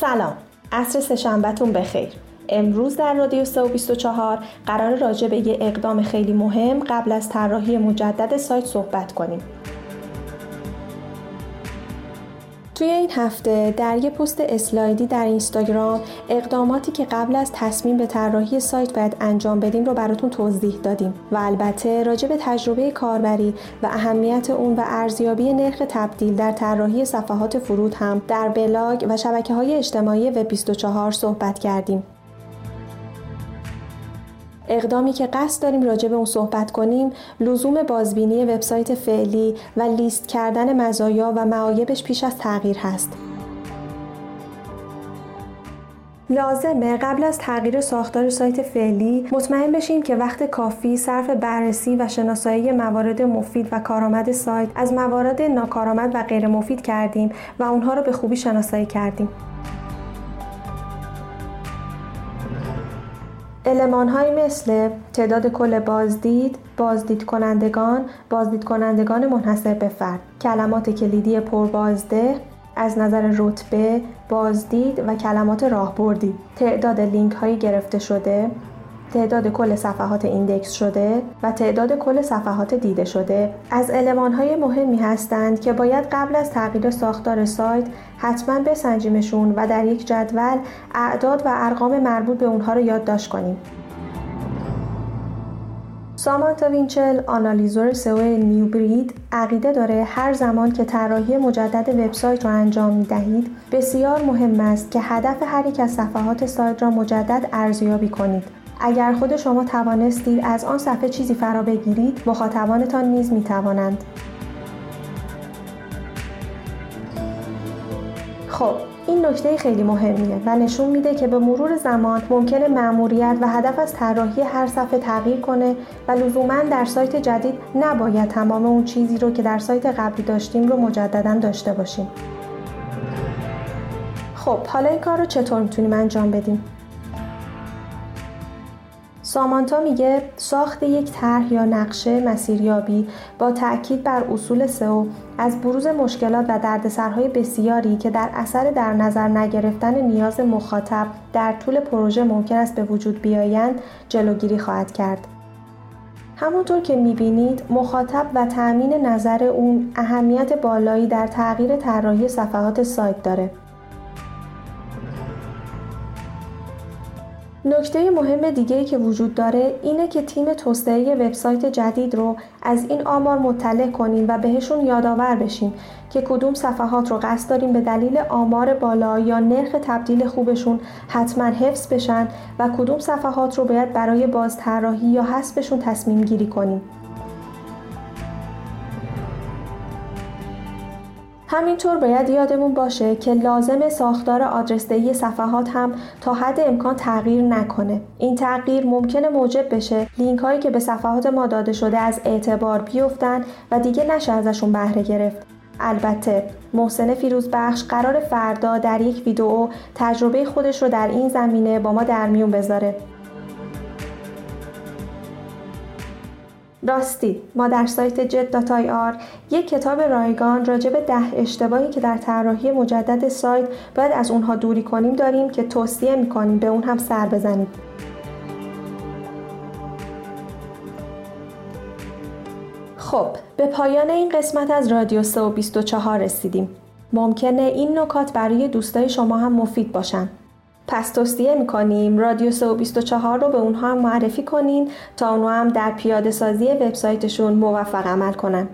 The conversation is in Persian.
سلام. عصر سهشنبهتون بخیر. امروز در رادیو 324 قرار راجع به یه اقدام خیلی مهم قبل از طراحی مجدد سایت صحبت کنیم. توی این هفته در یه پست اسلایدی در اینستاگرام اقداماتی که قبل از تصمیم به طراحی سایت باید انجام بدیم رو براتون توضیح دادیم و البته راجع به تجربه کاربری و اهمیت اون و ارزیابی نرخ تبدیل در طراحی صفحات فرود هم در بلاگ و شبکه های اجتماعی و 24 صحبت کردیم. اقدامی که قصد داریم راجع به اون صحبت کنیم لزوم بازبینی وبسایت فعلی و لیست کردن مزایا و معایبش پیش از تغییر هست. لازمه قبل از تغییر ساختار سایت فعلی مطمئن بشیم که وقت کافی صرف بررسی و شناسایی موارد مفید و کارآمد سایت از موارد ناکارآمد و غیر مفید کردیم و اونها رو به خوبی شناسایی کردیم. المان های مثل تعداد کل بازدید، بازدید کنندگان، بازدید کنندگان منحصر به فرد، کلمات کلیدی پربازده، از نظر رتبه، بازدید و کلمات راهبردی، تعداد لینک هایی گرفته شده، تعداد کل صفحات index شده و تعداد کل صفحات دیده شده از های مهمی هستند که باید قبل از تغییر ساختار سایت حتما بسنجیمشون و در یک جدول اعداد و ارقام مربوط به اونها رو یادداشت کنیم. سامانتا وینچل آنالیزور سئو نیوبرید عقیده داره هر زمان که طراحی مجدد وبسایت را انجام می دهید بسیار مهم است که هدف هر یک از صفحات سایت را مجدد ارزیابی کنید اگر خود شما توانستید از آن صفحه چیزی فرا بگیرید مخاطبانتان نیز می توانند خب این نکته خیلی مهمیه و نشون میده که به مرور زمان ممکنه مأموریت و هدف از طراحی هر صفحه تغییر کنه و لزوما در سایت جدید نباید تمام اون چیزی رو که در سایت قبلی داشتیم رو مجددا داشته باشیم. خب حالا این کار رو چطور می‌تونیم انجام بدیم؟ سامانتا میگه ساخت یک طرح یا نقشه مسیریابی با تاکید بر اصول سئو از بروز مشکلات و دردسرهای بسیاری که در اثر در نظر نگرفتن نیاز مخاطب در طول پروژه ممکن است به وجود بیایند جلوگیری خواهد کرد. همونطور که می‌بینید مخاطب و تأمین نظر اون اهمیت بالایی در تغییر طراحی صفحات سایت داره. نکته مهم دیگه که وجود داره اینه که تیم توسعه وبسایت جدید رو از این آمار مطلع کنیم و بهشون یادآور بشیم که کدوم صفحات رو قصد داریم به دلیل آمار بالا یا نرخ تبدیل خوبشون حتما حفظ بشن و کدوم صفحات رو باید برای بازطراحی یا حذفشون تصمیم گیری کنیم. همینطور باید یادمون باشه که لازم ساختار آدرسدهی صفحات هم تا حد امکان تغییر نکنه. این تغییر ممکنه موجب بشه لینک هایی که به صفحات ما داده شده از اعتبار بیفتن و دیگه نشه ازشون بهره گرفت. البته محسن فیروزبخش قرار فردا در یک ویدیو تجربه خودش رو در این زمینه با ما در میون بذاره راستی ما در سایت جد یک کتاب رایگان راجع به ده اشتباهی که در طراحی مجدد سایت باید از اونها دوری کنیم داریم که توصیه می‌کنیم به اون هم سر بزنید خب به پایان این قسمت از رادیو 324 رسیدیم. ممکنه این نکات برای دوستای شما هم مفید باشن. پس توصیه می‌کنیم رادیو سو 24 رو به اونها معرفی کنین تا اونها هم در پیاده سازی وبسایتشون موفق عمل کنن.